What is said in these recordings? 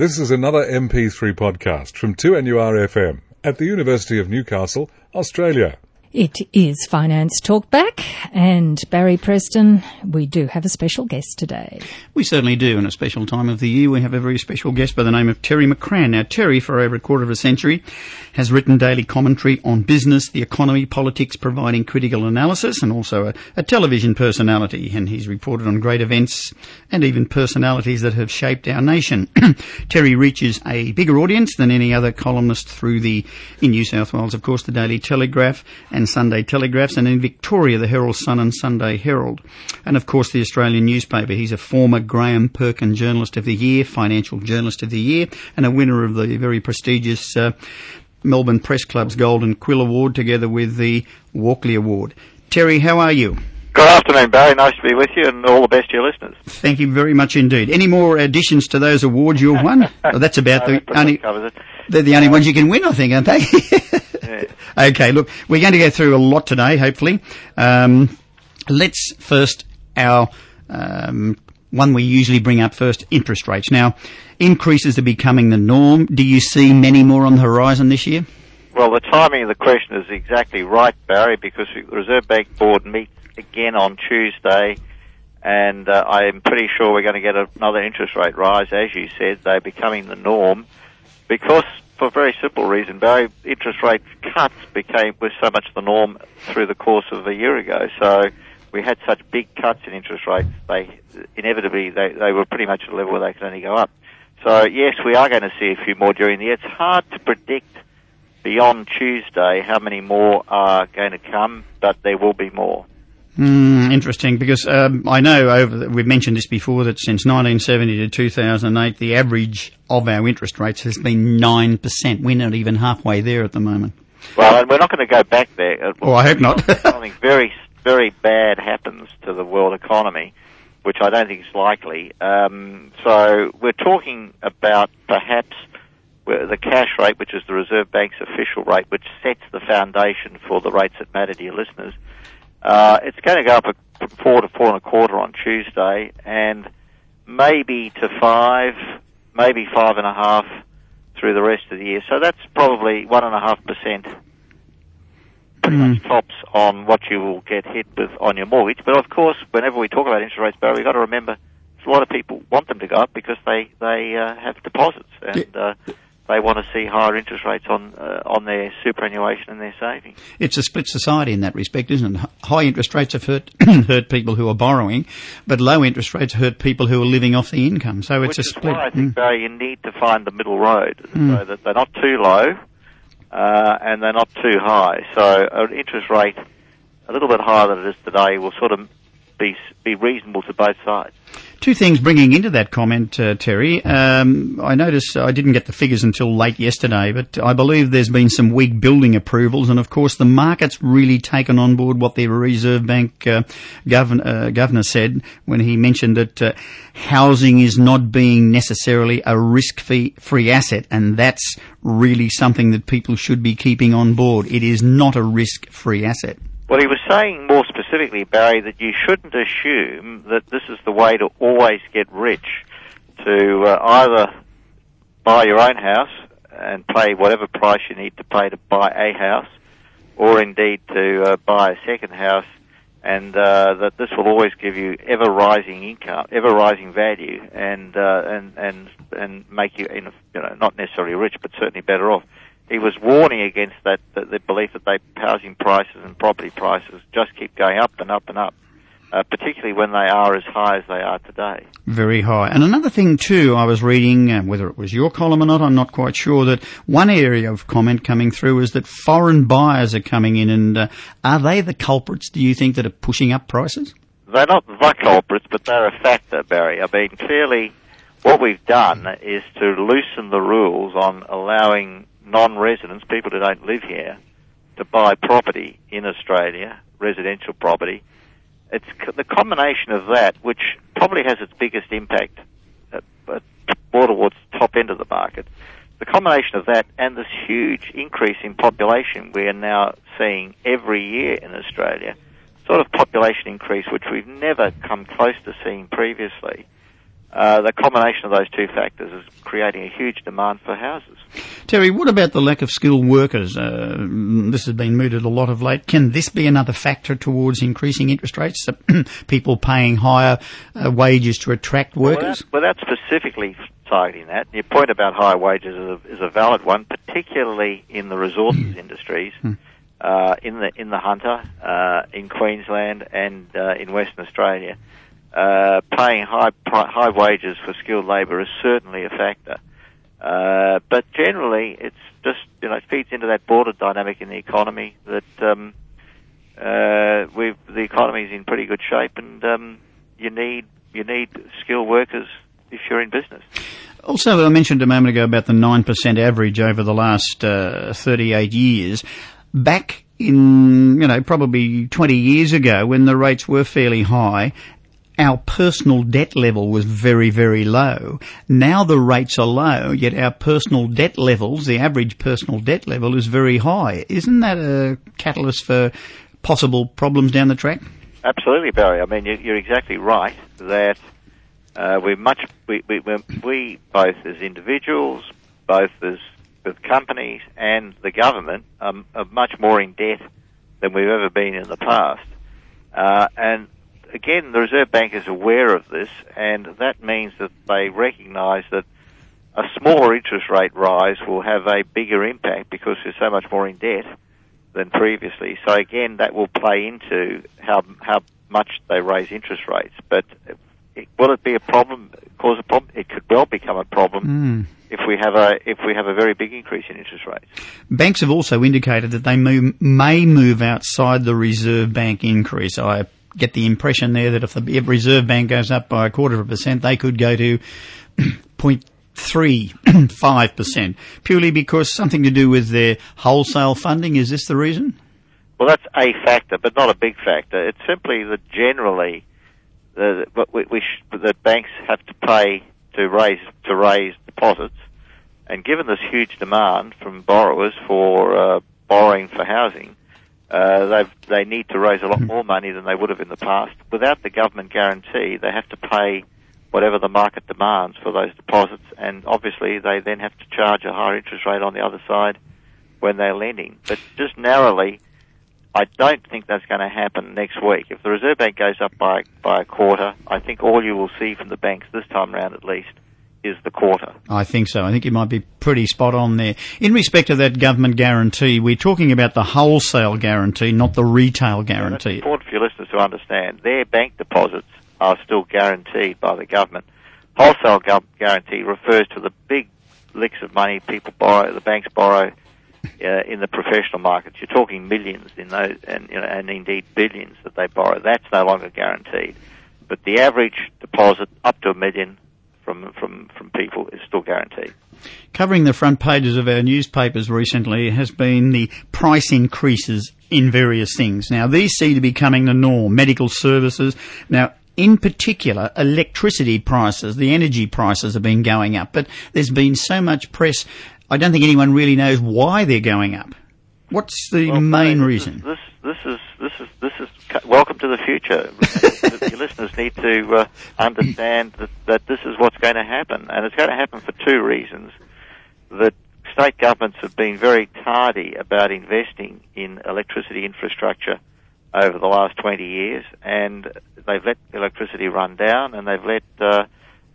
This is another MP3 podcast from 2NURFM at the University of Newcastle, Australia. It is Finance Talk Back, and Barry Preston, we do have a special guest today. We certainly do, and a special time of the year. We have a very special guest by the name of Terry McCrann. Now, Terry, for over a quarter of a century, has written daily commentary on business, the economy, politics, providing critical analysis, and also a, a television personality. And he's reported on great events and even personalities that have shaped our nation. Terry reaches a bigger audience than any other columnist through the, in New South Wales, of course, the Daily Telegraph and Sunday Telegraphs, and in Victoria, the Herald Sun and Sunday Herald. And of course, the Australian newspaper. He's a former Graham Perkin Journalist of the Year, Financial Journalist of the Year, and a winner of the very prestigious uh, Melbourne Press Club's Golden Quill Award, together with the Walkley Award. Terry, how are you? Good afternoon, Barry. Nice to be with you, and all the best to your listeners. Thank you very much indeed. Any more additions to those awards you've won? well, that's about No, the only. covers it. They're the only ones you can win, I think, aren't they? Yeah. okay, look, we're going to go through a lot today, hopefully. Um, let's first our um, one we usually bring up first: interest rates. Now, increases are becoming the norm. Do you see many more on the horizon this year? Well, the timing of the question is exactly right, Barry, because the Reserve Bank Board meets again on Tuesday, and uh, I am pretty sure we're going to get another interest rate rise. As you said, they're becoming the norm because, for a very simple reason, Barry, interest rate cuts became was so much the norm through the course of a year ago. So we had such big cuts in interest rates, they inevitably they, they were pretty much at a level where they could only go up. So yes, we are going to see a few more during the year. It's hard to predict beyond Tuesday how many more are going to come, but there will be more. Mm, interesting, because um, I know over the, we've mentioned this before that since 1970 to 2008, the average of our interest rates has been nine percent. We're not even halfway there at the moment. Well, and we're not going to go back there. Oh, I hope not. Something very, very bad happens to the world economy, which I don't think is likely. Um, so we're talking about perhaps the cash rate, which is the Reserve Bank's official rate, which sets the foundation for the rates that matter to your listeners. Uh, it's going to go up a, four to four and a quarter on Tuesday, and maybe to five, maybe five and a half through the rest of the year. So that's probably one and a half percent pretty much tops on what you will get hit with on your mortgage. But of course, whenever we talk about interest rates, Barry, we've got to remember a lot of people want them to go up because they they uh, have deposits and uh, they want to see higher interest rates on uh, on their superannuation and their savings. It's a split society in that respect, isn't it? High interest rates have hurt hurt people who are borrowing, but low interest rates hurt people who are living off the income. So it's Which a split. I think Mm. You need to find the middle road so that they're not too low uh, and they're not too high. So an interest rate a little bit higher than it is today will sort of be be reasonable to both sides. Two things bringing into that comment, uh, Terry. Um, I notice I didn't get the figures until late yesterday, but I believe there's been some weak building approvals, and of course the market's really taken on board what the Reserve Bank uh, govern, uh, governor said when he mentioned that uh, housing is not being necessarily a risk-free asset, and that's really something that people should be keeping on board. It is not a risk-free asset. Well, he was saying more specifically, Barry, that you shouldn't assume that this is the way to always get rich, to uh, either buy your own house and pay whatever price you need to pay to buy a house, or indeed to uh, buy a second house, and uh, that this will always give you ever rising income, ever rising value, and uh, and and and make you, you know, not necessarily rich, but certainly better off he was warning against that, that the belief that they housing prices and property prices just keep going up and up and up, uh, particularly when they are as high as they are today. Very high. And another thing too, I was reading, uh, whether it was your column or not, I'm not quite sure, that one area of comment coming through is that foreign buyers are coming in and uh, are they the culprits, do you think, that are pushing up prices? They're not the culprits, but they're a factor, Barry. I mean, clearly, what we've done is to loosen the rules on allowing non-residents, people who don't live here, to buy property in Australia, residential property. It's the combination of that, which probably has its biggest impact at, at more towards the top end of the market. The combination of that and this huge increase in population we are now seeing every year in Australia, sort of population increase which we've never come close to seeing previously, uh, the combination of those two factors is creating a huge demand for houses. Terry, what about the lack of skilled workers? Uh, this has been mooted a lot of late. Can this be another factor towards increasing interest rates? People paying higher uh, wages to attract workers? Well, without, without specifically targeting that, your point about higher wages is a, is a valid one, particularly in the resources industries. Hmm. Uh, in the in the Hunter, uh, in Queensland, and uh, in Western Australia, uh, paying high high wages for skilled labour is certainly a factor. Uh, but generally, it's just you know it feeds into that broader dynamic in the economy that um, uh, we the economy is in pretty good shape, and um, you need you need skilled workers if you're in business. Also, I mentioned a moment ago about the nine percent average over the last uh, thirty-eight years. Back in, you know, probably 20 years ago when the rates were fairly high, our personal debt level was very, very low. Now the rates are low, yet our personal debt levels, the average personal debt level is very high. Isn't that a catalyst for possible problems down the track? Absolutely, Barry. I mean, you're exactly right that uh, we're much, we, we, we both as individuals, both as with companies and the government um, are much more in debt than we've ever been in the past. Uh, and again, the Reserve Bank is aware of this, and that means that they recognise that a smaller interest rate rise will have a bigger impact because we're so much more in debt than previously. So again, that will play into how how much they raise interest rates. But will it be a problem? Cause a problem? It could well become a problem. Mm if we have a if we have a very big increase in interest rates. Banks have also indicated that they move, may move outside the Reserve Bank increase. I get the impression there that if the Reserve Bank goes up by a quarter of a percent, they could go to 0.35 percent, purely because something to do with their wholesale funding. Is this the reason? Well, that's a factor, but not a big factor. It's simply that generally, the, we, we sh- that banks have to pay to raise to raise deposits, and given this huge demand from borrowers for uh, borrowing for housing, uh, they they need to raise a lot more money than they would have in the past. Without the government guarantee, they have to pay whatever the market demands for those deposits, and obviously they then have to charge a higher interest rate on the other side when they're lending. But just narrowly, I don't think that's going to happen next week. If the Reserve Bank goes up by by a quarter, I think all you will see from the banks this time around, at least, is the quarter. I think so. I think you might be pretty spot on there. In respect of that government guarantee, we're talking about the wholesale guarantee, not the retail guarantee. Yeah, important for your listeners to understand. Their bank deposits are still guaranteed by the government. Wholesale gu- guarantee refers to the big licks of money people borrow, the banks borrow uh, in the professional markets. You're talking millions in those, and, you know, and indeed billions that they borrow. That's no longer guaranteed. But the average deposit up to a million from from from people is still guaranteed. Covering the front pages of our newspapers recently has been the price increases in various things. Now these seem to be becoming the norm. Medical services. Now in particular, electricity prices, the energy prices have been going up, but there's been so much press I don't think anyone really knows why they're going up. What's the well, main reason? This, this is this is this is welcome to the future. Your listeners need to uh, understand that, that this is what's going to happen, and it's going to happen for two reasons. That state governments have been very tardy about investing in electricity infrastructure over the last 20 years, and they've let electricity run down, and they've let uh,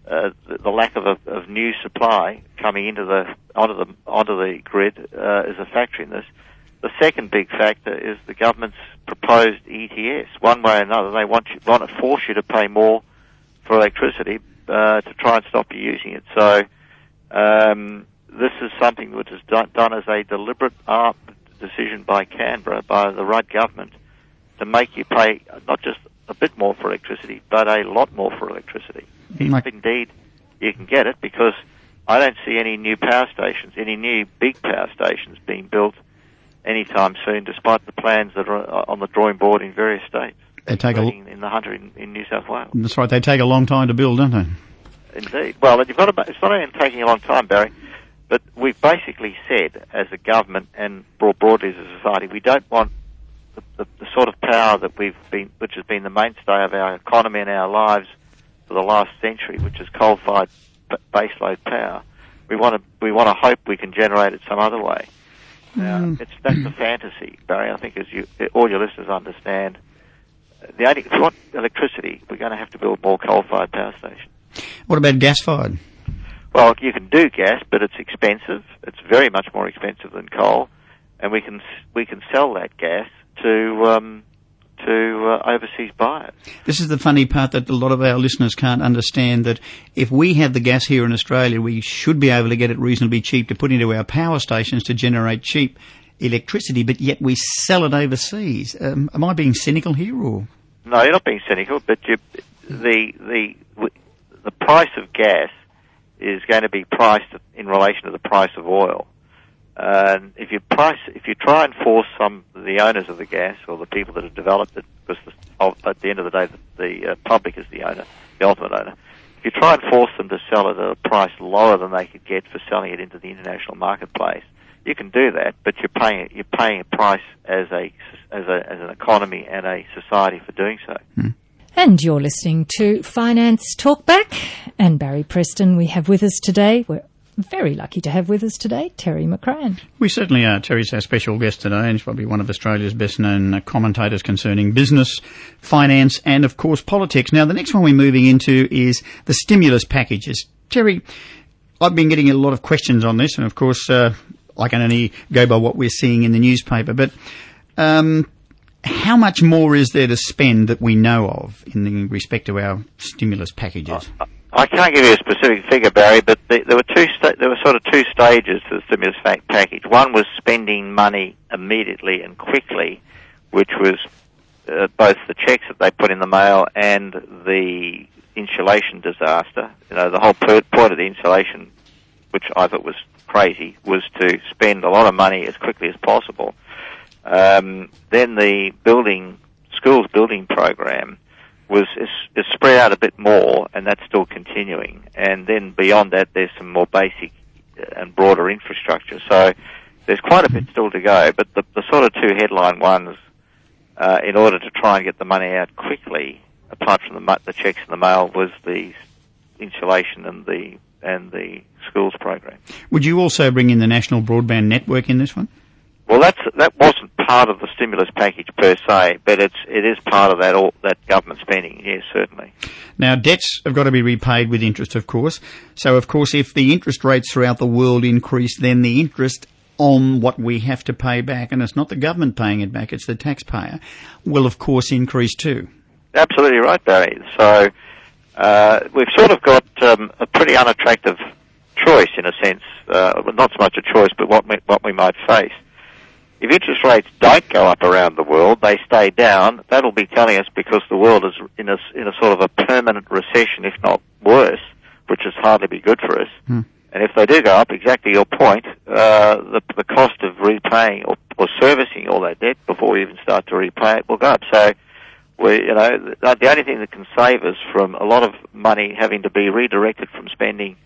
uh, the, the, lack of, a, of new supply coming into the onto the onto the grid uh, is a factor in this. The second big factor is the government's proposed ETS. One way or another, they want you, want to force you to pay more for electricity uh, to try and stop you using it. So um, this is something which is done, done as a deliberate art decision by Canberra, by the Rudd government, to make you pay not just a bit more for electricity, but a lot more for electricity. If indeed you can get it, because I don't see any new power stations, any new big power stations being built anytime soon, despite the plans that are on the drawing board in various states. They take a in the Hunter in, in, New South Wales. That's right. They take a long time to build, don't they? Indeed. Well, you've got to, it's not only taking a long time, Barry, but we've basically said, as a government and broadly as a society, we don't want the, the, the, sort of power that we've been, which has been the mainstay of our economy and our lives for the last century, which is coal-fired baseload power. We want to we want to hope we can generate it some other way. Now, it's that's a fantasy, Barry. I think as you all your listeners understand, the only if you want electricity, we're going to have to build more coal-fired power stations. What about gas-fired? Well, you can do gas, but it's expensive. It's very much more expensive than coal, and we can we can sell that gas to um, to uh, overseas buyers. This is the funny part that a lot of our listeners can't understand that if we have the gas here in Australia, we should be able to get it reasonably cheap to put into our power stations to generate cheap electricity, but yet we sell it overseas. Um, am I being cynical here or? No, you're not being cynical, but you, the the the price of gas is going to be priced in relation to the price of oil. And if you price, if you try and force some of the owners of the gas or the people that have developed it, because the, at the end of the day, the, the uh, public is the owner, the ultimate owner. If you try and force them to sell it at a price lower than they could get for selling it into the international marketplace, you can do that, but you're paying you're paying a price as a as a as an economy and a society for doing so. Hmm. And you're listening to Finance Talkback. And Barry Preston, we have with us today. We're very lucky to have with us today Terry McCrann. We certainly are. Terry's our special guest today, and he's probably one of Australia's best known commentators concerning business, finance, and of course politics. Now, the next one we're moving into is the stimulus packages. Terry, I've been getting a lot of questions on this, and of course, uh, I can only go by what we're seeing in the newspaper, but um, how much more is there to spend that we know of in respect to our stimulus packages? I can't give you a specific figure, Barry, but there were two sta- there were sort of two stages to the stimulus package. One was spending money immediately and quickly, which was uh, both the checks that they put in the mail and the insulation disaster. You know, the whole per- point of the insulation, which I thought was crazy, was to spend a lot of money as quickly as possible. Um, then the building schools building program was is, is spread out a bit more, and that's still continuing. And then beyond that, there's some more basic and broader infrastructure. So there's quite a bit still to go. But the, the sort of two headline ones, uh, in order to try and get the money out quickly, apart from the the checks in the mail, was the insulation and the and the schools program. Would you also bring in the national broadband network in this one? Well, that's that wasn't part of the stimulus package per se, but it's it is part of that all, that government spending. Yes, certainly. Now, debts have got to be repaid with interest, of course. So, of course, if the interest rates throughout the world increase, then the interest on what we have to pay back, and it's not the government paying it back, it's the taxpayer, will of course increase too. Absolutely right, Barry. So uh, we've sort of got um, a pretty unattractive choice in a sense, uh, not so much a choice, but what we, what we might face. If interest rates don't go up around the world, they stay down, that'll be telling us because the world is in a, in a sort of a permanent recession, if not worse, which is hardly be good for us. Hmm. And if they do go up, exactly your point, uh, the, the cost of repaying or, or servicing all that debt before we even start to repay it will go up. So, we, you know, the, the only thing that can save us from a lot of money having to be redirected from spending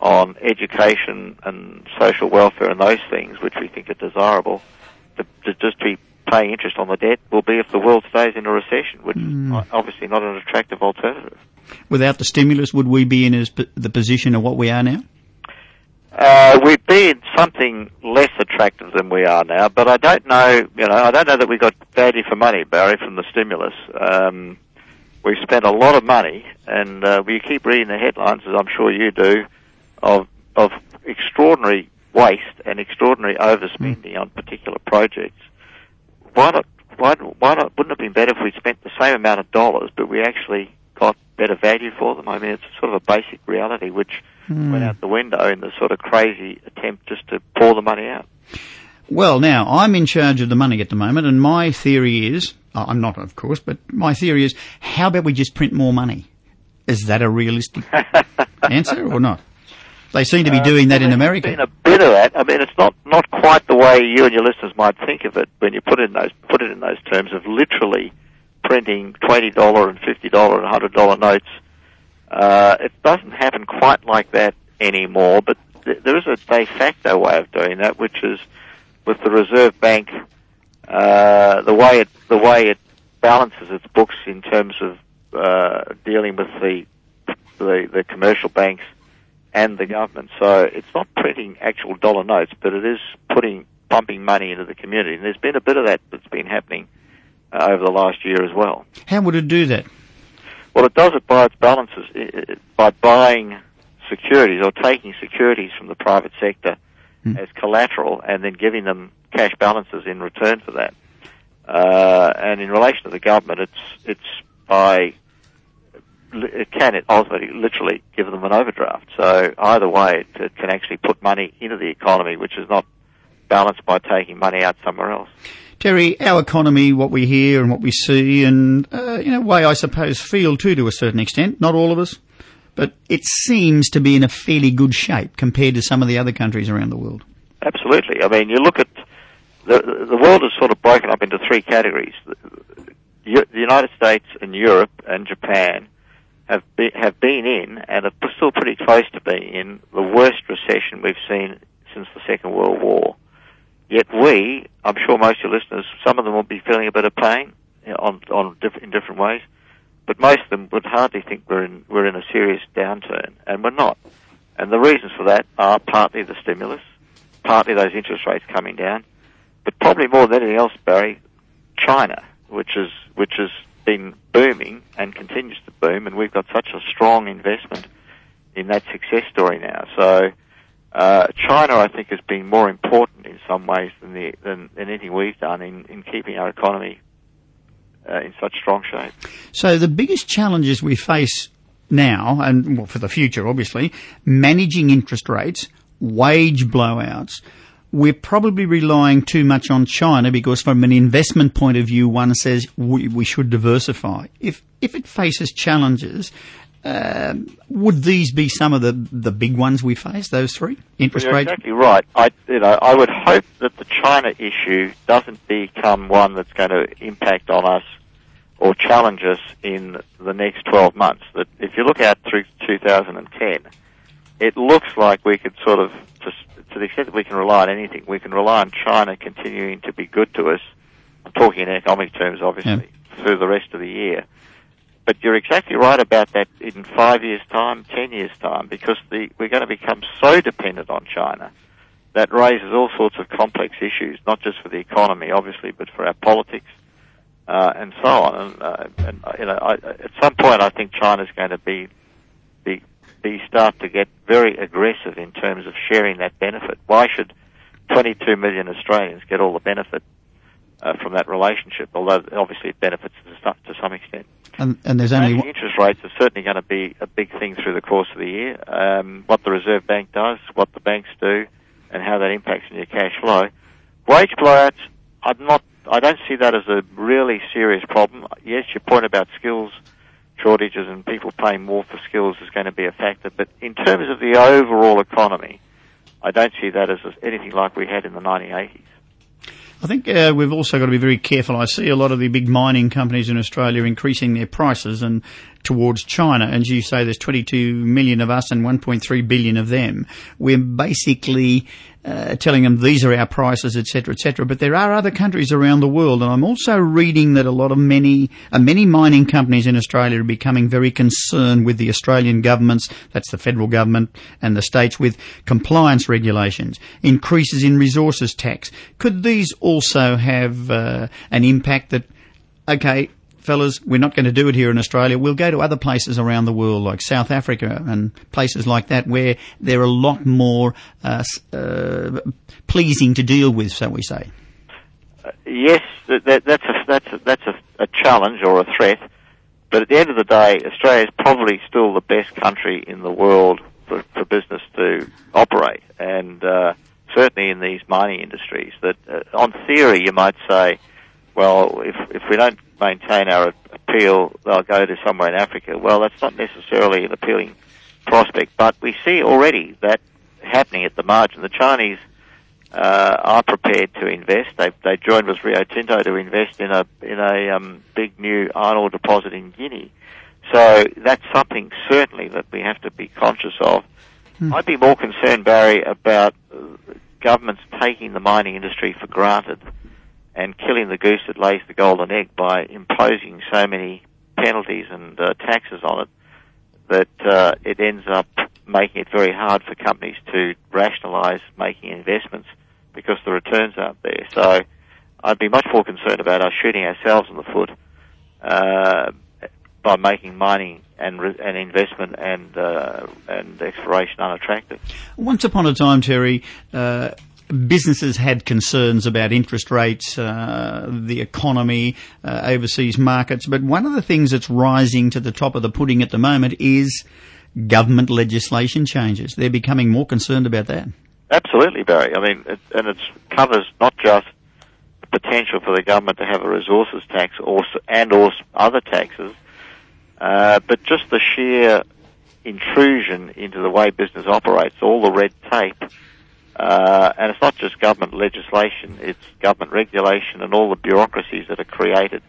on education and social welfare and those things, which we think are desirable, to, to just be paying interest on the debt will be if the world stays in a recession, which Mm. is obviously not an attractive alternative. Without the stimulus, would we be in as the position of what we are now? Uh, we'd be in something less attractive than we are now, but I don't know, you know, I don't know that we got value for money, Barry, from the stimulus. Um, we've spent a lot of money, and uh, we keep reading the headlines, as I'm sure you do, of of extraordinary waste and extraordinary overspending on particular projects. Why not? Why, why not? Wouldn't it have been better if we spent the same amount of dollars, but we actually got better value for them? I mean, it's sort of a basic reality which went out the window in the sort of crazy attempt just to pour the money out. Well, now, I'm in charge of the money at the moment, and my theory is, uh, I'm not, of course, but my theory is, how about we just print more money? Is that a realistic answer or not? They seem to be doing that in America. been a bit of that. I mean, it's not not quite the way you and your listeners might think of it when you put it in those put it in those terms of literally printing twenty dollar and fifty dollar and hundred dollar notes. Uh, it doesn't happen quite like that anymore, but th- there is a de facto way of doing that, which is with the Reserve Bank, uh, the way it the way it balances its books in terms of uh, dealing with the the, the commercial banks and the government. So it's not printing actual dollar notes, but it is putting pumping money into the community. And there's been a bit of that that's been happening uh, over the last year as well. How would it do that? Well, it does it by its balances, by buying securities or taking securities from the private sector mm. as collateral and then giving them cash balances in return for that. Uh, and in relation to the government, it's it's by it can it ultimately literally give them an overdraft. So either way, it, it can actually put money into the economy, which is not balanced by taking money out somewhere else. Terry, our economy, what we hear and what we see, and uh, in a way, I suppose, feel too to a certain extent. Not all of us, but it seems to be in a fairly good shape compared to some of the other countries around the world. Absolutely. I mean, you look at the the world is sort of broken up into three categories: the, the United States and Europe and Japan have been, have been in and are still pretty close to being in the worst recession we've seen since the Second World War. Yet we, I'm sure most of your listeners, some of them will be feeling a bit of pain on, on in different ways, but most of them would hardly think we're in we're in a serious downturn, and we're not. And the reasons for that are partly the stimulus, partly those interest rates coming down, but probably more than anything else, Barry, China, which is which has been booming and continues to boom, and we've got such a strong investment in that success story now. So uh, China, I think, has been more important in some ways than, the, than, than anything we've done in, in keeping our economy uh, in such strong shape. So the biggest challenges we face now, and well, for the future, obviously, managing interest rates, wage blowouts. We're probably relying too much on China because, from an investment point of view, one says we, we should diversify. If if it faces challenges, um, would these be some of the, the big ones we face? Those three interest rates. Exactly right. I you know I would hope that the China issue doesn't become one that's going to impact on us or challenge us in the next 12 months. That if you look out through 2010, it looks like we could sort of, to, to the extent that we can rely on anything, we can rely on China continuing to be good to us. I'm talking in economic terms, obviously, yeah. through the rest of the year but you're exactly right about that in five years' time, ten years' time, because the, we're going to become so dependent on China that raises all sorts of complex issues, not just for the economy, obviously, but for our politics uh, and so on. And, uh, and you know, I, at some point, I think China's going to be, be start to get very aggressive in terms of sharing that benefit. Why should 22 million Australians get all the benefit uh, from that relationship? Although obviously it benefits to some extent. And, and there's only Managing interest rates are certainly going to be a big thing through the course of the year. Um, what the Reserve Bank does, what the banks do, and how that impacts on your cash flow. Wage blowouts, I'm not. I don't see that as a really serious problem. Yes, your point about skills shortages and people paying more for skills is going to be a factor, but in terms of the overall economy, I don't see that as anything like we had in the 1980s. I think uh, we've also got to be very careful. I see a lot of the big mining companies in Australia increasing their prices and towards China. And you say, there's 22 million of us and 1.3 billion of them. We're basically uh, telling them these are our prices, etc., etc. But there are other countries around the world, and I'm also reading that a lot of many uh, many mining companies in Australia are becoming very concerned with the Australian governments, that's the federal government and the states, with compliance regulations, increases in resources tax. Could these also have uh, an impact that? Okay, fellas, we're not going to do it here in Australia. We'll go to other places around the world, like South Africa and places like that, where they're a lot more uh, uh, pleasing to deal with, shall we say. Yes, that, that's a, that's a, that's a, a challenge or a threat. But at the end of the day, Australia is probably still the best country in the world for, for business to operate, and uh, certainly in these mining industries. That, uh, on theory, you might say, well, if if we don't maintain our appeal, they'll go to somewhere in Africa. Well, that's not necessarily an appealing prospect, but we see already that happening at the margin. The Chinese uh, are prepared to invest. They they joined with Rio Tinto to invest in a in a um, big new iron ore deposit in Guinea. So that's something certainly that we have to be conscious of. Hmm. I'd be more concerned, Barry, about governments taking the mining industry for granted and killing the goose that lays the golden egg by imposing so many penalties and uh, taxes on it that uh, it ends up making it very hard for companies to rationalise making investments because the returns aren't there. So I'd be much more concerned about us shooting ourselves in the foot uh, by making mining and and investment and uh, and exploration unattractive. Once upon a time, Terry. Uh, businesses had concerns about interest rates, uh, the economy, uh, overseas markets, but one of the things that's rising to the top of the pudding at the moment is government legislation changes. They're becoming more concerned about that. Absolutely, Barry. I mean, it, and it covers not just the potential for the government to have a resources tax or and or other taxes, uh, but just the sheer intrusion into the way business operates, all the red tape, uh, and it's not just government legislation, it's government regulation and all the bureaucracies that are created,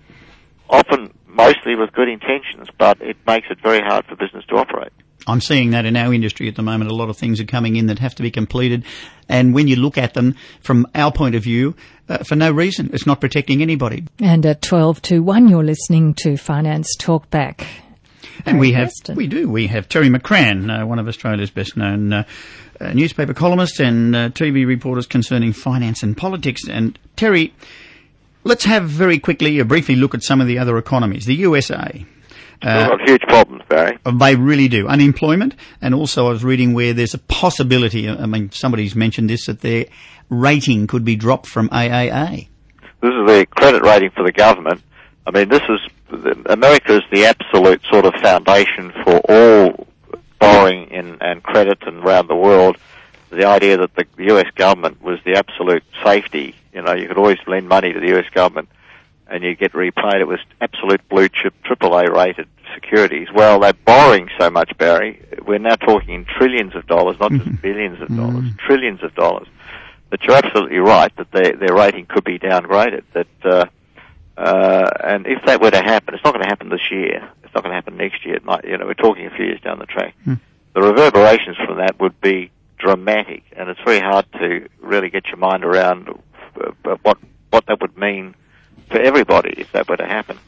often mostly with good intentions, but it makes it very hard for business to operate. I'm seeing that in our industry at the moment. A lot of things are coming in that have to be completed. And when you look at them from our point of view, uh, for no reason, it's not protecting anybody. And at 12 to 1, you're listening to Finance Talk Back. And we have, we do, we have Terry McCrann, uh, one of Australia's best known uh, uh, newspaper columnists and uh, TV reporters concerning finance and politics. And Terry, let's have very quickly, a briefly look at some of the other economies. The USA. Uh, got huge problems, Barry. They really do. Unemployment, and also I was reading where there's a possibility, I mean, somebody's mentioned this, that their rating could be dropped from AAA. This is the credit rating for the government. I mean, this is, America is the absolute sort of foundation for all borrowing in, and credit and around the world. The idea that the US government was the absolute safety, you know, you could always lend money to the US government and you get repaid. It was absolute blue chip, AAA rated securities. Well, they're borrowing so much, Barry. We're now talking in trillions of dollars, not just mm-hmm. billions of dollars, mm. trillions of dollars. But you're absolutely right that their their rating could be downgraded. That uh, uh, and if that were to happen, it's not going to happen this year. It's not going to happen next year. It might, you know, we're talking a few years down the track. Mm. The reverberations from that would be dramatic, and it's very hard to really get your mind around uh, what what that would mean for everybody if that were to happen.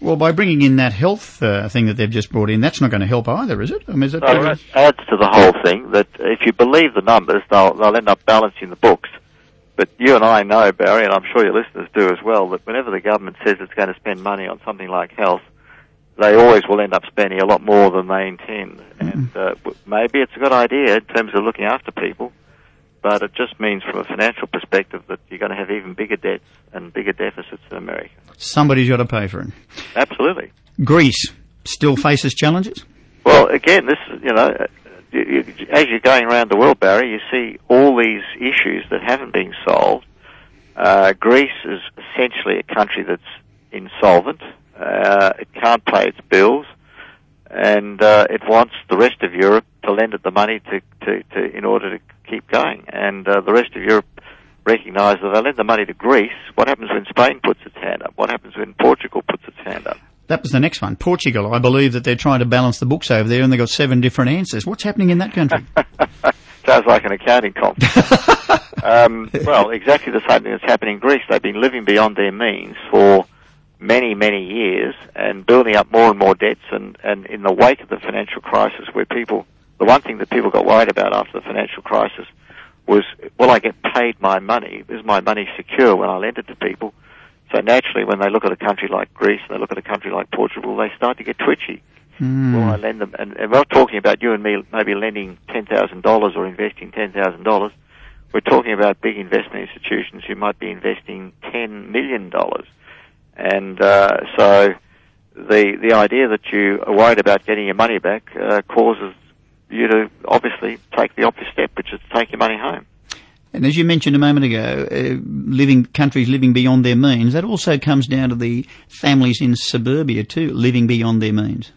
Well, by bringing in that health uh, thing that they've just brought in, that's not going to help either, is it? I mean, is it no, that adds to the whole thing that if you believe the numbers, they'll, they'll end up balancing the books. But you and I know, Barry, and I'm sure your listeners do as well, that whenever the government says it's going to spend money on something like health, they always will end up spending a lot more than they intend. Mm-hmm. And uh, maybe it's a good idea in terms of looking after people, but it just means from a financial perspective that you're going to have even bigger debts and bigger deficits in America. Somebody's got to pay for it. Absolutely. Greece still faces challenges? Well, again, this, you know, you, as you're going around the world, Barry, you see all these issues that haven't been solved. Uh, Greece is essentially a country that's insolvent. Uh, it can't pay its bills and uh, it wants the rest of Europe to lend it the money to, to, to in order to keep going. And uh, the rest of Europe recognise that they lend the money to Greece. What happens when Spain puts its hand up? What happens when Portugal puts its hand up? That was the next one. Portugal. I believe that they're trying to balance the books over there, and they've got seven different answers. What's happening in that country? Sounds like an accounting comp. um, well, exactly the same thing that's happening in Greece. They've been living beyond their means for many, many years and building up more and more debts. And, and in the wake of the financial crisis, where people, the one thing that people got worried about after the financial crisis was, will I get paid my money? Is my money secure when I lend it to people? So naturally, when they look at a country like Greece and they look at a country like Portugal, they start to get twitchy. Mm. Will I lend them? And, and we're not talking about you and me maybe lending ten thousand dollars or investing ten thousand dollars. We're talking about big investment institutions who might be investing ten million dollars. And uh, so the the idea that you are worried about getting your money back uh, causes you to obviously take the obvious step, which is to take your money home. And as you mentioned a moment ago, uh, living countries living beyond their means, that also comes down to the families in suburbia too, living beyond their means.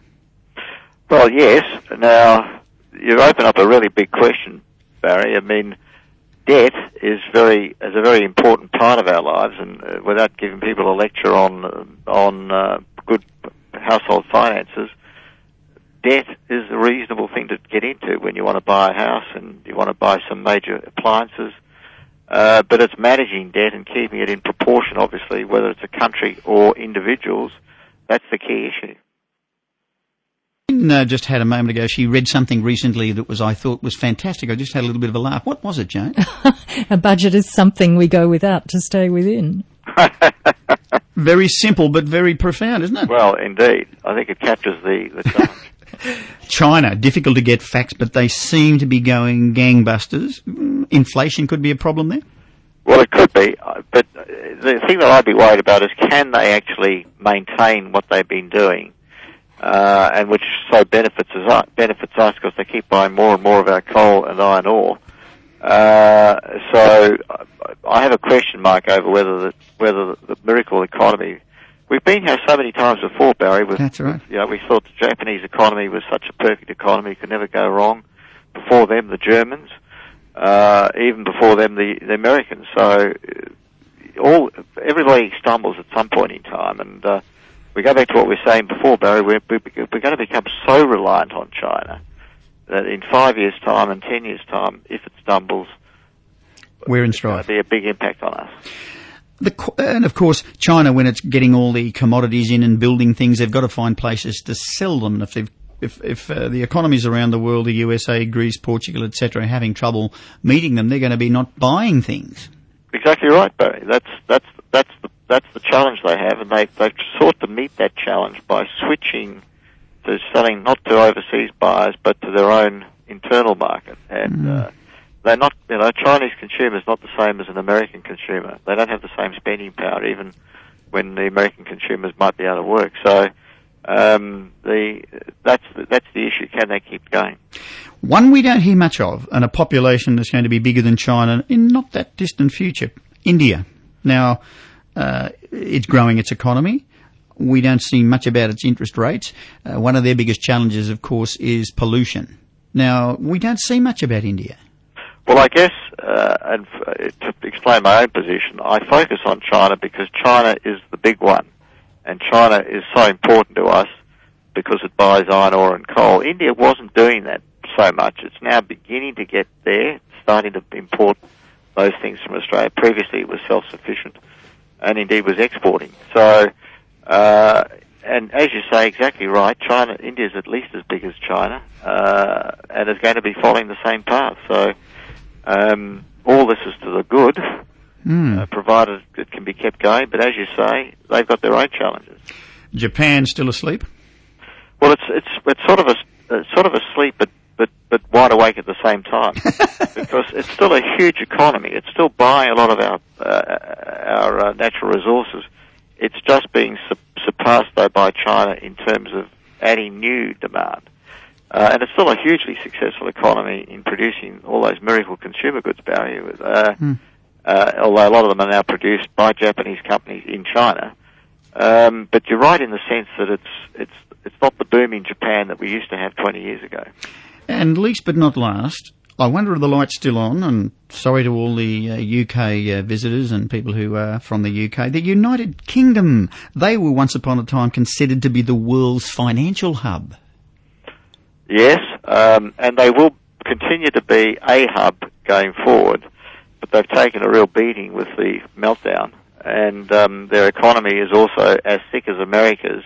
Well, yes. Now you open up a really big question, Barry. I mean, debt is very is a very important part of our lives, and uh, without giving people a lecture on on uh, good household finances, debt is a reasonable thing to get into when you want to buy a house and you want to buy some major appliances. Uh, but it's managing debt and keeping it in proportion, obviously, whether it's a country or individuals. That's the key issue. Jane uh, just had a moment ago. She read something recently that was I thought was fantastic. I just had a little bit of a laugh. What was it, Jane? A budget is something we go without to stay within. very simple, but very profound, isn't it? Well, indeed. I think it captures the, the challenge. China, difficult to get facts, but they seem to be going gangbusters. Mm, Inflation could be a problem there. Well, it could be, uh, but uh, the thing that I'd be worried about is can they actually maintain what they've been doing, uh, and which so benefits us, benefits us because they keep buying more and more of our coal and iron ore. Uh, so I have a question mark over whether the, whether the miracle economy. We've been here so many times before, Barry. With, That's right. You know, we thought the Japanese economy was such a perfect economy, could never go wrong. Before them, the Germans uh, even before them the, the Americans. So uh, all everybody stumbles at some point in time, and uh, we go back to what we were saying before, Barry. We're, we're going to become so reliant on China that in five years' time and ten years' time, if it stumbles, we're in strife. be a big impact on us. The, and of course, China, when it's getting all the commodities in and building things, they've got to find places to sell them. If they've if, if uh, the economies around the world, the USA, Greece, Portugal, etc., are having trouble meeting them, they're going to be not buying things. Exactly right, Barry. That's that's that's the that's the challenge they have, and they they've sought to meet that challenge by switching to selling not to overseas buyers but to their own internal market. And Mm. uh, they're not, you know, Chinese consumer is not the same as an American consumer. They don't have the same spending power, even when the American consumers might be out of work. So. Um, the that's the, that's the issue. Can they keep going? One we don't hear much of, and a population that's going to be bigger than China in not that distant future, India. Now, uh, it's growing its economy. We don't see much about its interest rates. Uh, one of their biggest challenges, of course, is pollution. Now, we don't see much about India. Well, I guess, uh, and f- to explain my own position, I focus on China because China is the big one, and China is so important to us because it buys iron ore and coal. India wasn't doing that so much. It's now beginning to get there, starting to import those things from Australia. Previously, it was self-sufficient, and indeed was exporting. So, uh, and as you say, exactly right. China, India is at least as big as China, uh, and is going to be following the same path. So. Um, all this is to the good, Hmm. uh, provided it can be kept going. But as you say, they've got their own challenges. Japan still asleep? Well, it's it's it's sort of a it's sort of asleep, but but but wide awake at the same time, because it's still a huge economy. It's still buying a lot of our uh, our uh, natural resources. It's just being su- surpassed though by China in terms of adding new demand. Uh, and it's still a hugely successful economy in producing all those miracle consumer goods, Barry. Uh, Hmm. uh, although a lot of them are now produced by Japanese companies in China. Um, but you're right in the sense that it's it's it's not the boom in Japan that we used to have 20 years ago. And least but not last, I wonder if the light's still on, and sorry to all the uh, UK uh, visitors and people who are from the UK. The United Kingdom, they were once upon a time considered to be the world's financial hub. Yes, um, and they will continue to be a hub going forward, but they've taken a real beating with the meltdown, and um, their economy is also as thick as America's.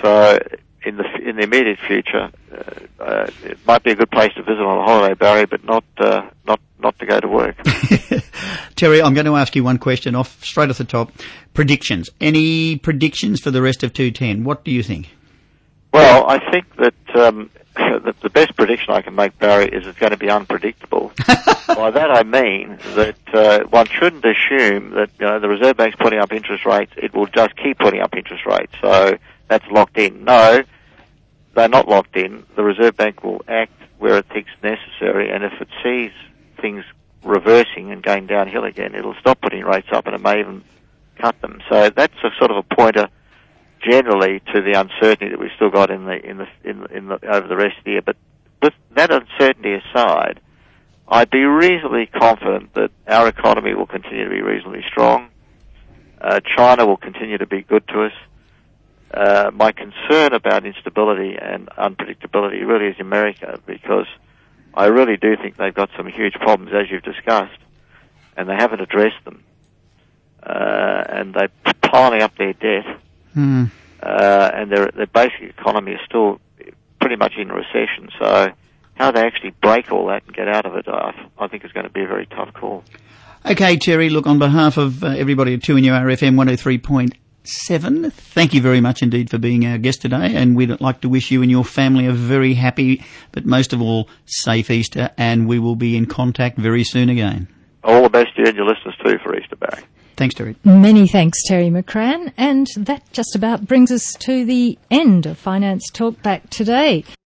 So, in the in the immediate future, uh, uh, it might be a good place to visit on a holiday, Barry, but not uh, not not to go to work. Terry, I'm going to ask you one question off straight off the top. Predictions. Any predictions for the rest of 210? What do you think? Well, I think that um, the, the best prediction I can make, Barry, is it's going to be unpredictable. By that I mean that uh, one shouldn't assume that you know, the Reserve Bank's putting up interest rates; it will just keep putting up interest rates. So that's locked in. No, they're not locked in. The Reserve Bank will act where it thinks necessary, and if it sees things reversing and going downhill again, it'll stop putting rates up, and it may even cut them. So that's a sort of a pointer generally to the uncertainty that we've still got in the in the in in the over the rest of the year. But with that uncertainty aside, I'd be reasonably confident that our economy will continue to be reasonably strong. Uh, China will continue to be good to us. Uh, my concern about instability and unpredictability really is America because I really do think they've got some huge problems as you've discussed, and they haven't addressed them. Uh, and they're piling up their debt Hmm. uh, and their their basic economy is still pretty much in recession. So how they actually break all that and get out of it, I, I think is going to be a very tough call. Okay, Terry, look, on behalf of uh, everybody at 2NURFM 103.7, thank you very much indeed for being our guest today, and we'd like to wish you and your family a very happy, but most of all, safe Easter, and we will be in contact very soon again. All the best to you and your listeners too for Easter, Barry. Thanks, Terry. Many thanks, Terry McCrann. And that just about brings us to the end of Finance Talk Back today.